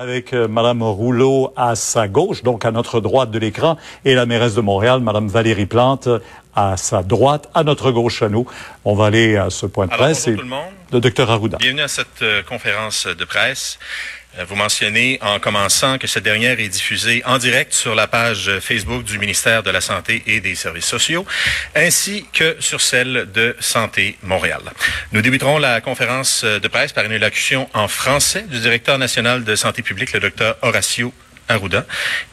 Avec euh, Madame Rouleau à sa gauche, donc à notre droite de l'écran, et la mairesse de Montréal, Madame Valérie Plante, à sa droite, à notre gauche à nous. On va aller à ce point de Alors, presse. bonjour et tout le monde. Le docteur Arruda. Bienvenue à cette euh, conférence de presse. Euh, Vous mentionnez en commençant que cette dernière est diffusée en direct sur la page Facebook du ministère de la Santé et des Services sociaux, ainsi que sur celle de Santé Montréal. Nous débuterons la conférence de presse par une élocution en français du directeur national de santé publique, le docteur Horacio Arruda.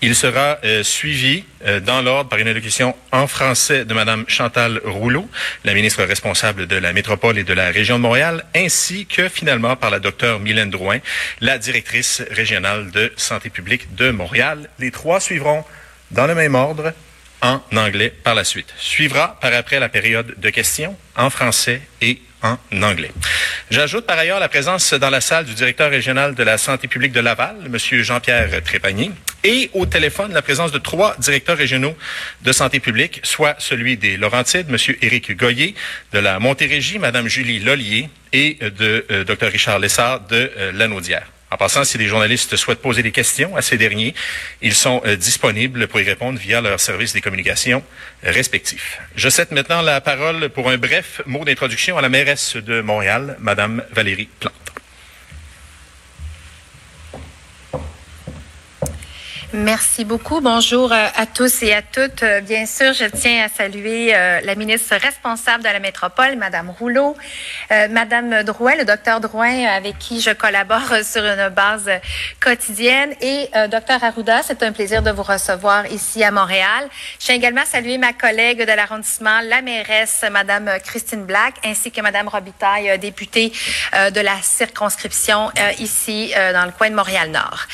Il sera euh, suivi euh, dans l'ordre par une allocution en français de Madame Chantal Rouleau, la ministre responsable de la métropole et de la région de Montréal, ainsi que finalement par la docteure Mylène Drouin, la directrice régionale de santé publique de Montréal. Les trois suivront dans le même ordre en anglais par la suite. Suivra par après la période de questions en français et en anglais. J'ajoute par ailleurs la présence dans la salle du directeur régional de la santé publique de Laval, M. Jean-Pierre Trépanier, et au téléphone la présence de trois directeurs régionaux de santé publique, soit celui des Laurentides, M. Éric Goyer, de la Montérégie, Mme Julie Lollier, et de euh, Dr. Richard Lessard de euh, Lanaudière. En passant, si les journalistes souhaitent poser des questions à ces derniers, ils sont euh, disponibles pour y répondre via leur service des communications euh, respectifs. Je cède maintenant la parole pour un bref mot d'introduction à la mairesse de Montréal, Madame Valérie Plante. Merci beaucoup. Bonjour euh, à tous et à toutes. Euh, Bien sûr, je tiens à saluer euh, la ministre responsable de la métropole, Madame Rouleau, euh, Madame Drouin, le docteur Drouin, avec qui je collabore sur une base quotidienne, et euh, docteur Arruda. C'est un plaisir de vous recevoir ici à Montréal. Je tiens également à saluer ma collègue de l'arrondissement, la mairesse, Madame Christine Black, ainsi que Madame Robitaille, députée de la circonscription ici dans le coin de Montréal-Nord.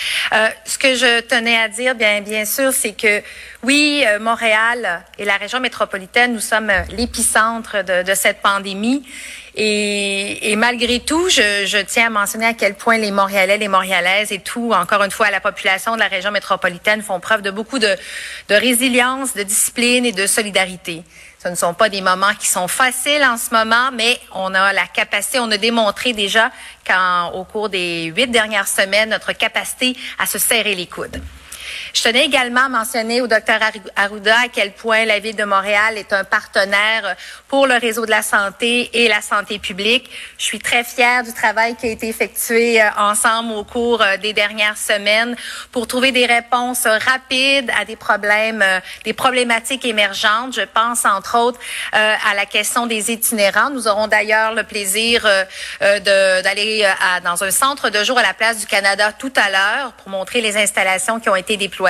Ce que je tenais à dire, bien, sûr, c'est que oui, euh, Montréal et la région métropolitaine, nous sommes l'épicentre de, cette pandémie. Et, malgré tout, je, je tiens à mentionner à quel point les Montréalais, les Montréalaises et tout, encore une fois, la population de la région métropolitaine font preuve de beaucoup de, de résilience, de discipline et de solidarité. Ce ne sont pas des moments qui sont faciles en ce moment, mais on a la capacité, on a démontré déjà qu'au cours des huit dernières semaines, notre capacité à se serrer les coudes. Je tenais également à mentionner au docteur Arruda à quel point la ville de Montréal est un partenaire pour le réseau de la santé et la santé publique. Je suis très fière du travail qui a été effectué euh, ensemble au cours euh, des dernières semaines pour trouver des réponses euh, rapides à des problèmes, euh, des problématiques émergentes. Je pense entre autres euh, à la question des itinérants. Nous aurons d'ailleurs le plaisir euh, euh, d'aller euh, dans un centre de jour à la place du Canada tout à l'heure pour montrer les installations qui ont été déployées.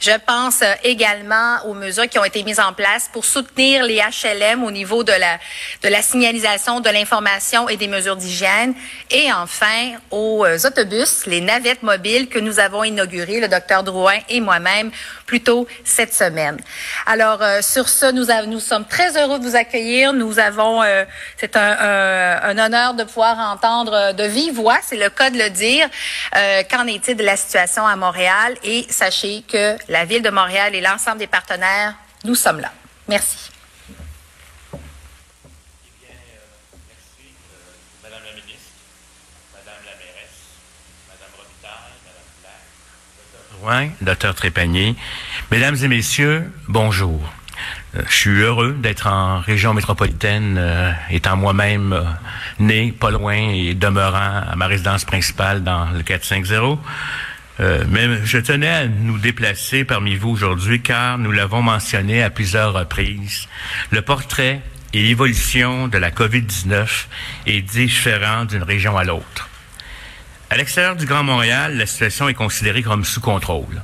Je pense euh, également aux mesures qui ont été mises en place pour soutenir les HLM au niveau de la, de la signalisation, de l'information et des mesures d'hygiène. Et enfin, aux euh, autobus, les navettes mobiles que nous avons inaugurées, le docteur Drouin et moi-même, plus tôt cette semaine. Alors, euh, sur ce, nous, nous sommes très heureux de vous accueillir. Nous avons, euh, c'est un, un- un honneur de pouvoir entendre euh, de vive voix, c'est le cas de le dire, euh, qu'en est-il de la situation à Montréal? Et sachez que la Ville de Montréal et l'ensemble des partenaires, nous sommes là. Merci. Madame la ministre, Madame la mairesse, Madame Robitaille, Madame Black, Docteur Trépanier. Mesdames et messieurs, bonjour. Euh, Je suis heureux d'être en région métropolitaine, euh, étant moi-même euh, né pas loin et demeurant à ma résidence principale dans le 450. Euh, mais je tenais à nous déplacer parmi vous aujourd'hui car nous l'avons mentionné à plusieurs reprises. Le portrait et l'évolution de la COVID-19 est différent d'une région à l'autre. À l'extérieur du Grand Montréal, la situation est considérée comme sous contrôle.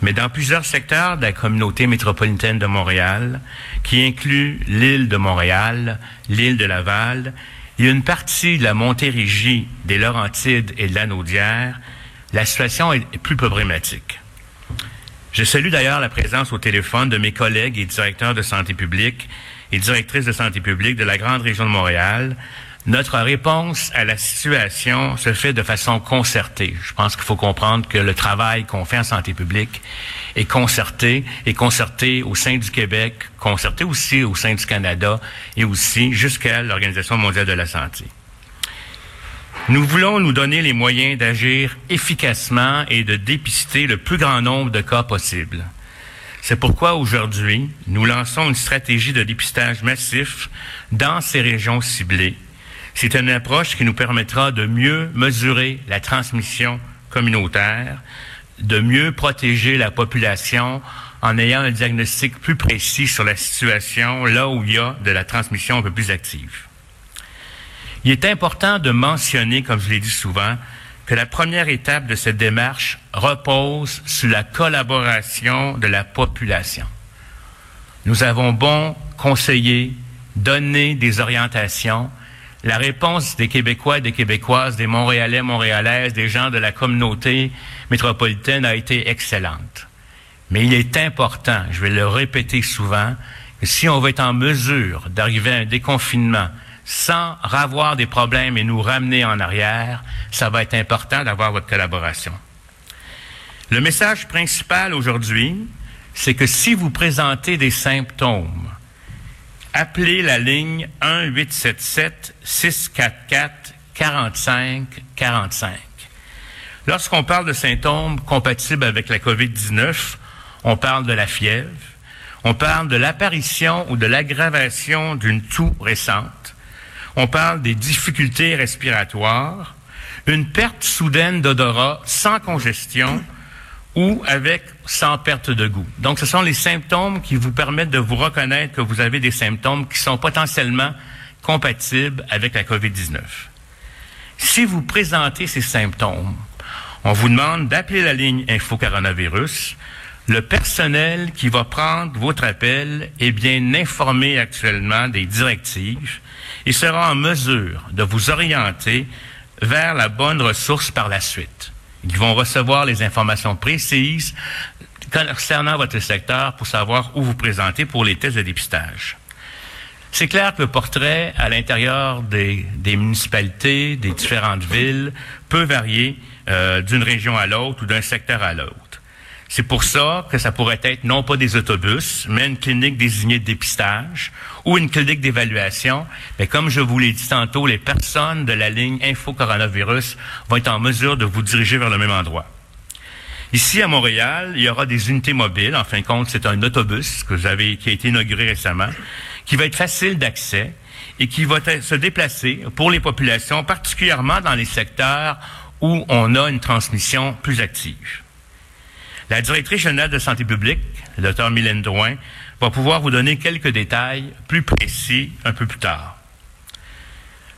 Mais dans plusieurs secteurs de la communauté métropolitaine de Montréal, qui inclut l'île de Montréal, l'île de Laval a une partie de la Montérégie, des Laurentides et de la Naudière, la situation est plus problématique. Je salue d'ailleurs la présence au téléphone de mes collègues et directeurs de santé publique et directrices de santé publique de la grande région de Montréal. Notre réponse à la situation se fait de façon concertée. Je pense qu'il faut comprendre que le travail qu'on fait en santé publique est concerté, est concerté au sein du Québec, concerté aussi au sein du Canada et aussi jusqu'à l'Organisation mondiale de la santé. Nous voulons nous donner les moyens d'agir efficacement et de dépister le plus grand nombre de cas possible. C'est pourquoi aujourd'hui, nous lançons une stratégie de dépistage massif dans ces régions ciblées. C'est une approche qui nous permettra de mieux mesurer la transmission communautaire, de mieux protéger la population en ayant un diagnostic plus précis sur la situation là où il y a de la transmission un peu plus active. Il est important de mentionner, comme je l'ai dit souvent, que la première étape de cette démarche repose sur la collaboration de la population. Nous avons bon conseiller, donné des orientations. La réponse des Québécois, des Québécoises, des Montréalais, Montréalaises, des gens de la communauté métropolitaine a été excellente. Mais il est important, je vais le répéter souvent, que si on veut être en mesure d'arriver à un déconfinement sans avoir des problèmes et nous ramener en arrière, ça va être important d'avoir votre collaboration. Le message principal aujourd'hui, c'est que si vous présentez des symptômes, appelez la ligne 1-877-644-4545. Lorsqu'on parle de symptômes compatibles avec la COVID-19, on parle de la fièvre, on parle de l'apparition ou de l'aggravation d'une toux récente, on parle des difficultés respiratoires, une perte soudaine d'odorat sans congestion ou avec sans perte de goût. Donc, ce sont les symptômes qui vous permettent de vous reconnaître que vous avez des symptômes qui sont potentiellement compatibles avec la COVID-19. Si vous présentez ces symptômes, on vous demande d'appeler la ligne Info Coronavirus. Le personnel qui va prendre votre appel est bien informé actuellement des directives et sera en mesure de vous orienter vers la bonne ressource par la suite. Ils vont recevoir les informations précises concernant votre secteur pour savoir où vous présenter pour les tests de dépistage. C'est clair que le portrait à l'intérieur des, municipalités, des différentes villes, peut varier euh, d'une région à l'autre ou d'un secteur à l'autre. C'est pour ça que ça pourrait être non pas des autobus, mais une clinique désignée de dépistage ou une clinique d'évaluation. Mais comme je vous l'ai dit tantôt, les personnes de la ligne Info Coronavirus vont être en mesure de vous diriger vers le même endroit. Ici à Montréal, il y aura des unités mobiles. En fin de compte, c'est un autobus que vous avez, qui a été inauguré récemment, qui va être facile d'accès et qui va se déplacer pour les populations, particulièrement dans les secteurs où on a une transmission plus active. La directrice générale de santé publique, le Dr Mylène Drouin, va pouvoir vous donner quelques détails plus précis un peu plus tard.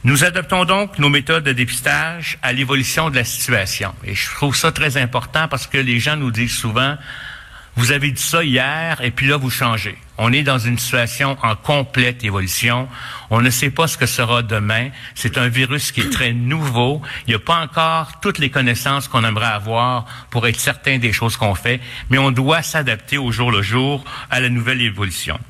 Nous adoptons donc nos méthodes de dépistage à l'évolution de la situation. Et je trouve ça très important parce que les gens nous disent souvent, vous avez dit ça hier et puis là, vous changez. On est dans une situation en complète évolution. On ne sait pas ce que sera demain. C'est un virus qui est très nouveau. Il n'y a pas encore toutes les connaissances qu'on aimerait avoir pour être certain des choses qu'on fait, mais on doit s'adapter au jour le jour à la nouvelle évolution.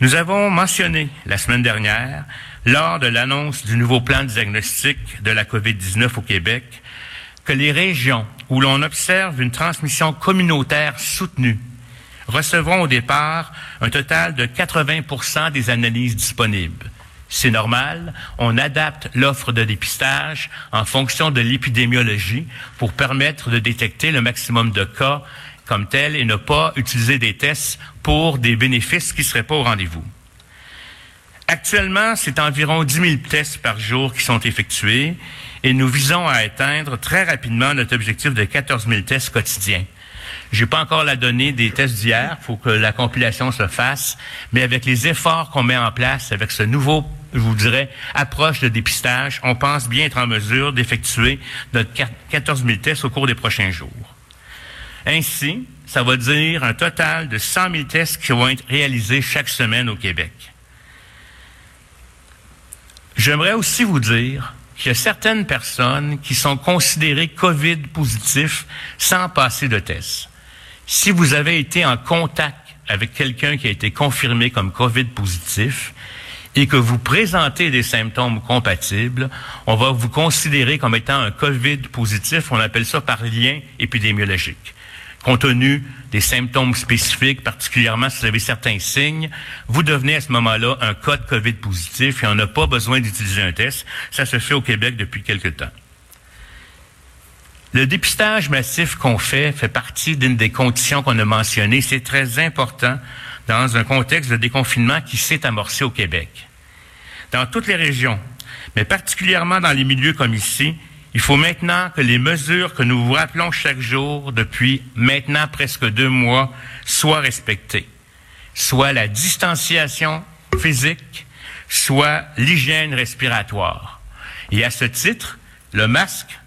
Nous avons mentionné la semaine dernière, lors de l'annonce du nouveau plan de diagnostic de la COVID-19 au Québec, que les régions où l'on observe une transmission communautaire soutenue recevront au départ un total de 80% des analyses disponibles. C'est normal, on adapte l'offre de dépistage en fonction de l'épidémiologie pour permettre de détecter le maximum de cas comme tel et ne pas utiliser des tests pour des bénéfices qui ne seraient pas au rendez-vous. Actuellement, c'est environ 10 000 tests par jour qui sont effectués et nous visons à atteindre très rapidement notre objectif de 14 000 tests quotidiens. J'ai pas encore la donnée des tests d'hier, faut que la compilation se fasse, mais avec les efforts qu'on met en place, avec ce nouveau, je vous dirais, approche de dépistage, on pense bien être en mesure d'effectuer notre 14 000 tests au cours des prochains jours. Ainsi, ça va dire un total de 100 000 tests qui vont être réalisés chaque semaine au Québec. J'aimerais aussi vous dire qu'il y a certaines personnes qui sont considérées COVID positifs sans passer de test. Si vous avez été en contact avec quelqu'un qui a été confirmé comme COVID positif et que vous présentez des symptômes compatibles, on va vous considérer comme étant un COVID positif. On appelle ça par lien épidémiologique compte tenu des symptômes spécifiques, particulièrement si vous avez certains signes, vous devenez à ce moment-là un cas de COVID positif et on n'a pas besoin d'utiliser un test. Ça se fait au Québec depuis quelque temps. Le dépistage massif qu'on fait fait partie d'une des conditions qu'on a mentionnées. C'est très important dans un contexte de déconfinement qui s'est amorcé au Québec. Dans toutes les régions, mais particulièrement dans les milieux comme ici, il faut maintenant que les mesures que nous vous rappelons chaque jour depuis maintenant presque deux mois soient respectées, soit la distanciation physique, soit l'hygiène respiratoire. Et à ce titre, le masque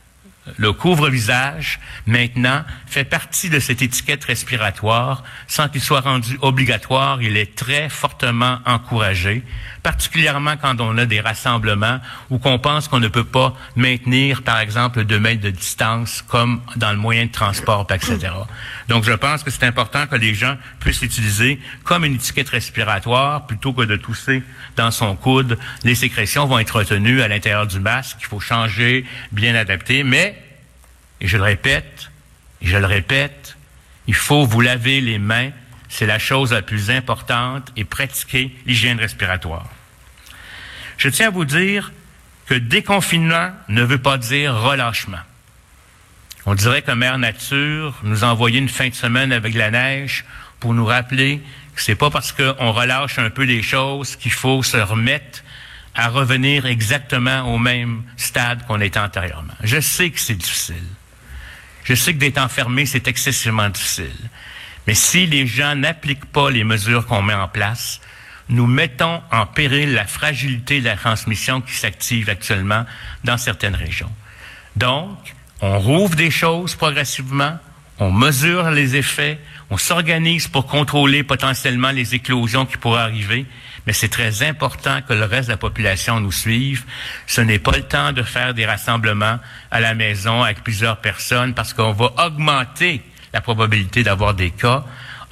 le couvre-visage, maintenant, fait partie de cette étiquette respiratoire. Sans qu'il soit rendu obligatoire, il est très fortement encouragé, particulièrement quand on a des rassemblements ou qu'on pense qu'on ne peut pas maintenir, par exemple, deux mètres de distance, comme dans le moyen de transport, etc. Donc, je pense que c'est important que les gens puissent l'utiliser comme une étiquette respiratoire plutôt que de tousser dans son coude. Les sécrétions vont être retenues à l'intérieur du masque. Il faut changer, bien adapter, mais et je le répète, je le répète, il faut vous laver les mains, c'est la chose la plus importante, et pratiquer l'hygiène respiratoire. Je tiens à vous dire que déconfinement ne veut pas dire relâchement. On dirait que Mère Nature nous a envoyé une fin de semaine avec la neige pour nous rappeler que c'est pas parce qu'on relâche un peu les choses qu'il faut se remettre à revenir exactement au même stade qu'on était antérieurement. Je sais que c'est difficile. Je sais que d'être enfermé, c'est excessivement difficile. Mais si les gens n'appliquent pas les mesures qu'on met en place, nous mettons en péril la fragilité de la transmission qui s'active actuellement dans certaines régions. Donc, on rouvre des choses progressivement, on mesure les effets, on s'organise pour contrôler potentiellement les éclosions qui pourraient arriver, mais c'est très important que le reste de la population nous suive. Ce n'est pas le temps de faire des rassemblements à la maison avec plusieurs personnes parce qu'on va augmenter la probabilité d'avoir des cas,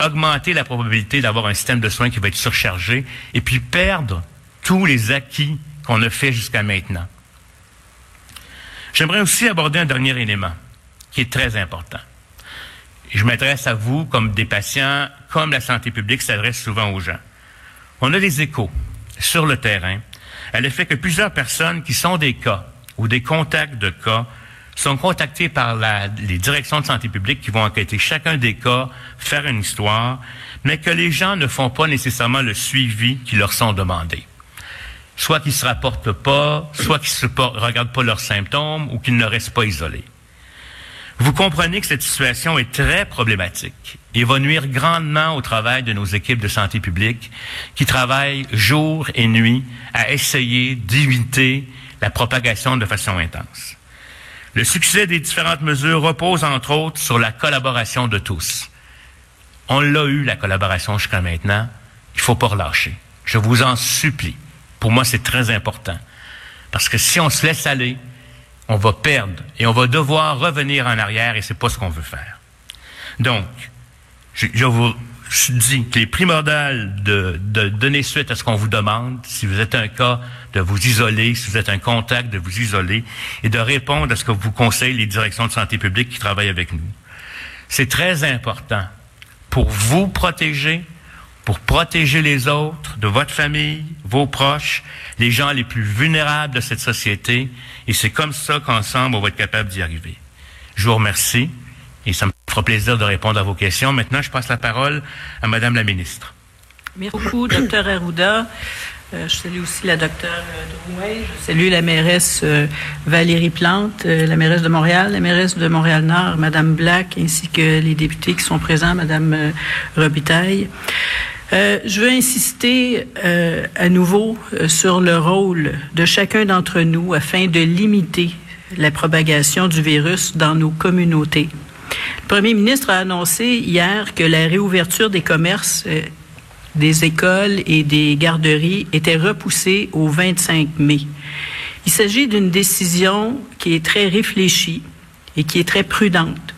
augmenter la probabilité d'avoir un système de soins qui va être surchargé et puis perdre tous les acquis qu'on a fait jusqu'à maintenant. J'aimerais aussi aborder un dernier élément qui est très important. Je m'adresse à vous comme des patients, comme la santé publique s'adresse souvent aux gens. On a des échos sur le terrain à l'effet que plusieurs personnes qui sont des cas ou des contacts de cas sont contactées par les directions de santé publique qui vont enquêter chacun des cas, faire une histoire, mais que les gens ne font pas nécessairement le suivi qui leur sont demandés. Soit qu'ils se rapportent pas, soit qu'ils ne regardent pas leurs symptômes ou qu'ils ne restent pas isolés. Vous comprenez que cette situation est très problématique et va nuire grandement au travail de nos équipes de santé publique qui travaillent jour et nuit à essayer d'éviter la propagation de façon intense. Le succès des différentes mesures repose entre autres sur la collaboration de tous. On l'a eu, la collaboration jusqu'à maintenant. Il faut pas relâcher. Je vous en supplie. Pour moi, c'est très important. Parce que si on se laisse aller, on va perdre et on va devoir revenir en arrière et c'est pas ce qu'on veut faire. Donc, je, vous dis qu'il est primordial de, de, donner suite à ce qu'on vous demande. Si vous êtes un cas, de vous isoler. Si vous êtes un contact, de vous isoler et de répondre à ce que vous conseillent les directions de santé publique qui travaillent avec nous. C'est très important pour vous protéger, pour protéger les autres, de votre famille, vos proches, les gens les plus vulnérables de cette société. Et c'est comme ça qu'ensemble, on va être capable d'y arriver. Je vous remercie et ça me fera plaisir de répondre à vos questions. Maintenant, je passe la parole à Madame la ministre. Merci beaucoup, docteur Arruda. Euh, je salue aussi la docteure euh, Drouin. Je salue la mairesse euh, Valérie Plante, la mairesse de Montréal, la mairesse de Montréal-Nord, Madame Black, ainsi que les députés qui sont présents, Madame Robitaille. Je veux insister à nouveau sur le rôle de chacun d'entre nous afin de limiter la propagation du virus dans nos communautés. Le premier ministre a annoncé hier que la réouverture des commerces, euh, des écoles et des garderies était repoussée au 25 mai. Il s'agit d'une décision qui est très réfléchie et qui est très prudente.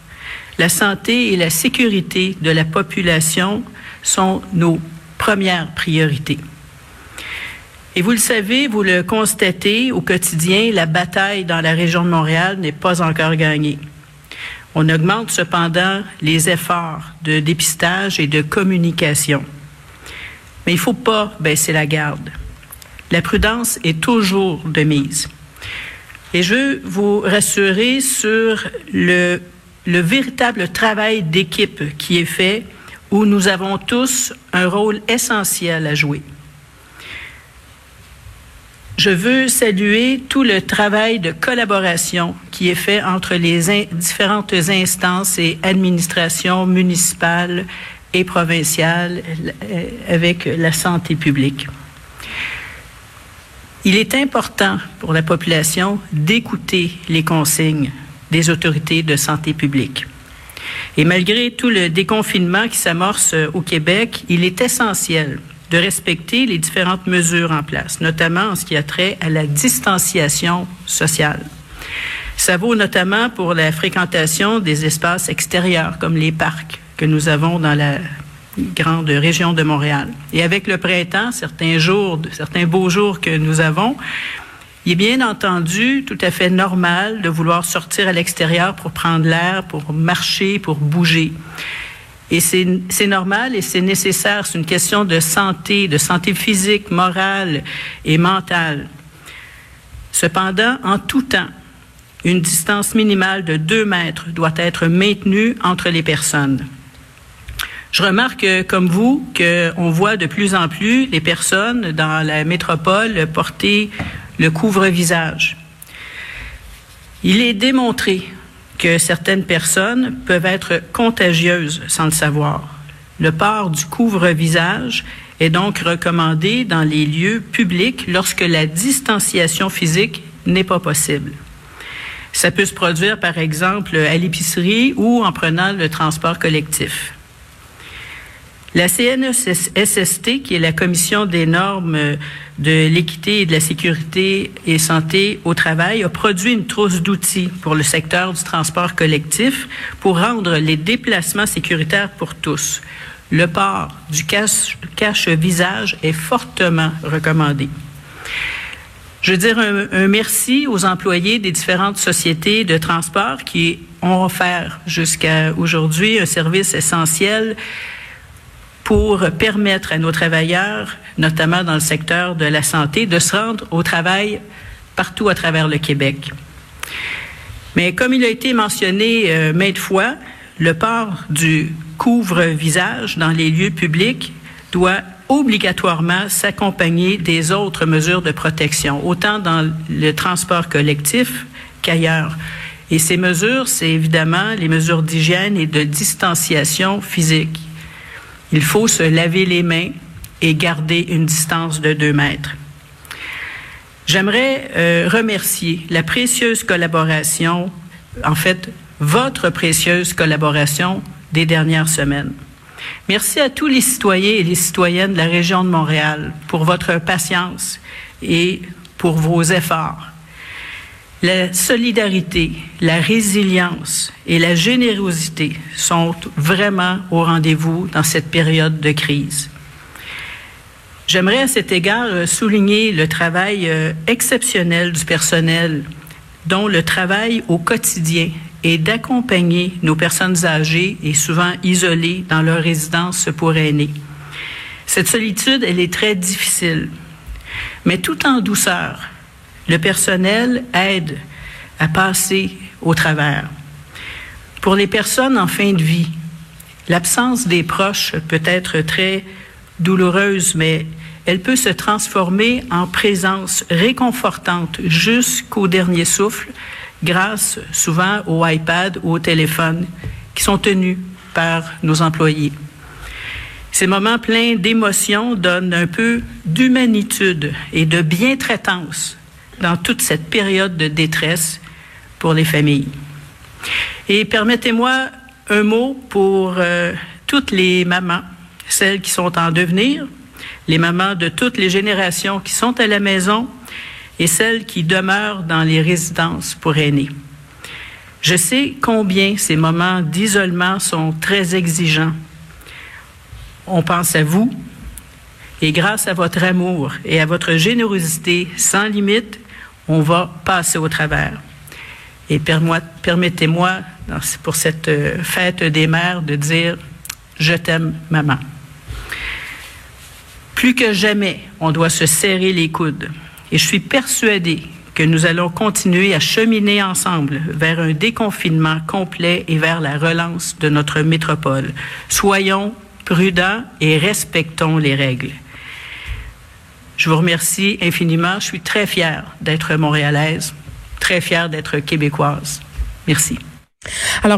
La santé et la sécurité de la population sont nos premières priorités. Et vous le savez, vous le constatez au quotidien, la bataille dans la région de Montréal n'est pas encore gagnée. On augmente cependant les efforts de dépistage et de communication. Mais il ne faut pas baisser la garde. La prudence est toujours de mise. Et je veux vous rassurer sur le, le véritable travail d'équipe qui est fait, où nous avons tous un rôle essentiel à jouer. Je veux saluer tout le travail de collaboration qui est fait entre les différentes instances et administrations municipales et provinciales euh, avec la santé publique. Il est important pour la population d'écouter les consignes des autorités de santé publique. Et malgré tout le déconfinement qui s'amorce au Québec, il est essentiel de respecter les différentes mesures en place, notamment en ce qui a trait à la distanciation sociale. Ça vaut notamment pour la fréquentation des espaces extérieurs comme les parcs que nous avons dans la grande région de Montréal. Et avec le printemps, certains jours, certains beaux jours que nous avons, il est bien entendu tout à fait normal de vouloir sortir à l'extérieur pour prendre l'air, pour marcher, pour bouger. Et c'est normal et c'est nécessaire. C'est une question de santé, de santé physique, morale et mentale. Cependant, en tout temps, une distance minimale de deux mètres doit être maintenue entre les personnes. Je remarque, comme vous, qu'on voit de plus en plus les personnes dans la métropole porter le couvre-visage. Il est démontré que certaines personnes peuvent être contagieuses sans le savoir. Le port du couvre-visage est donc recommandé dans les lieux publics lorsque la distanciation physique n'est pas possible. Ça peut se produire, par exemple, à l'épicerie ou en prenant le transport collectif. La CNSST, qui est la Commission des normes de l'équité et de la sécurité et santé au travail, a produit une trousse d'outils pour le secteur du transport collectif pour rendre les déplacements sécuritaires pour tous. Le port du cache-visage est fortement recommandé. Je veux dire un, merci aux employés des différentes sociétés de transport qui ont offert jusqu'à aujourd'hui un service essentiel pour permettre à nos travailleurs, notamment dans le secteur de la santé, de se rendre au travail partout à travers le Québec. Mais comme il a été mentionné euh, maintes fois, le port du couvre-visage dans les lieux publics doit obligatoirement s'accompagner des autres mesures de protection, autant dans le transport collectif qu'ailleurs. Et ces mesures, c'est évidemment les mesures d'hygiène et de distanciation physique. Il faut se laver les mains et garder une distance de deux mètres. J'aimerais euh, remercier la précieuse collaboration, en fait, votre précieuse collaboration des dernières semaines. Merci à tous les citoyens et les citoyennes de la région de Montréal pour votre patience et pour vos efforts. La solidarité, la résilience et la générosité sont vraiment au rendez-vous dans cette période de crise. J'aimerais à cet égard euh, souligner le travail euh, exceptionnel du personnel, dont le travail au quotidien est d'accompagner nos personnes âgées et souvent isolées dans leur résidence pour aînés. Cette solitude, elle est très difficile, mais tout en douceur, le personnel aide à passer au travers. Pour les personnes en fin de vie, l'absence des proches peut être très douloureuse, mais elle peut se transformer en présence réconfortante jusqu'au dernier souffle grâce souvent au iPad ou au téléphone qui sont tenus par nos employés. Ces moments pleins d'émotions donnent un peu d'humanitude et de bientraitance dans toute cette période de détresse pour les familles. Et permettez-moi un mot pour euh, toutes les mamans, celles qui sont en devenir, les mamans de toutes les générations qui sont à la maison, et celles qui demeurent dans les résidences pour aînés. Je sais combien ces moments d'isolement sont très exigeants. On pense à vous et grâce à votre amour et à votre générosité sans limite, on va passer au travers. Et permettez-moi, pour cette euh, fête des mères, de dire Je t'aime, maman. Plus que jamais, on doit se serrer les coudes. Et je suis persuadée que nous allons continuer à cheminer ensemble vers un déconfinement complet et vers la relance de notre métropole. Soyons prudents et respectons les règles. Je vous remercie infiniment. Je suis très fière d'être montréalaise, très fière d'être québécoise. Merci.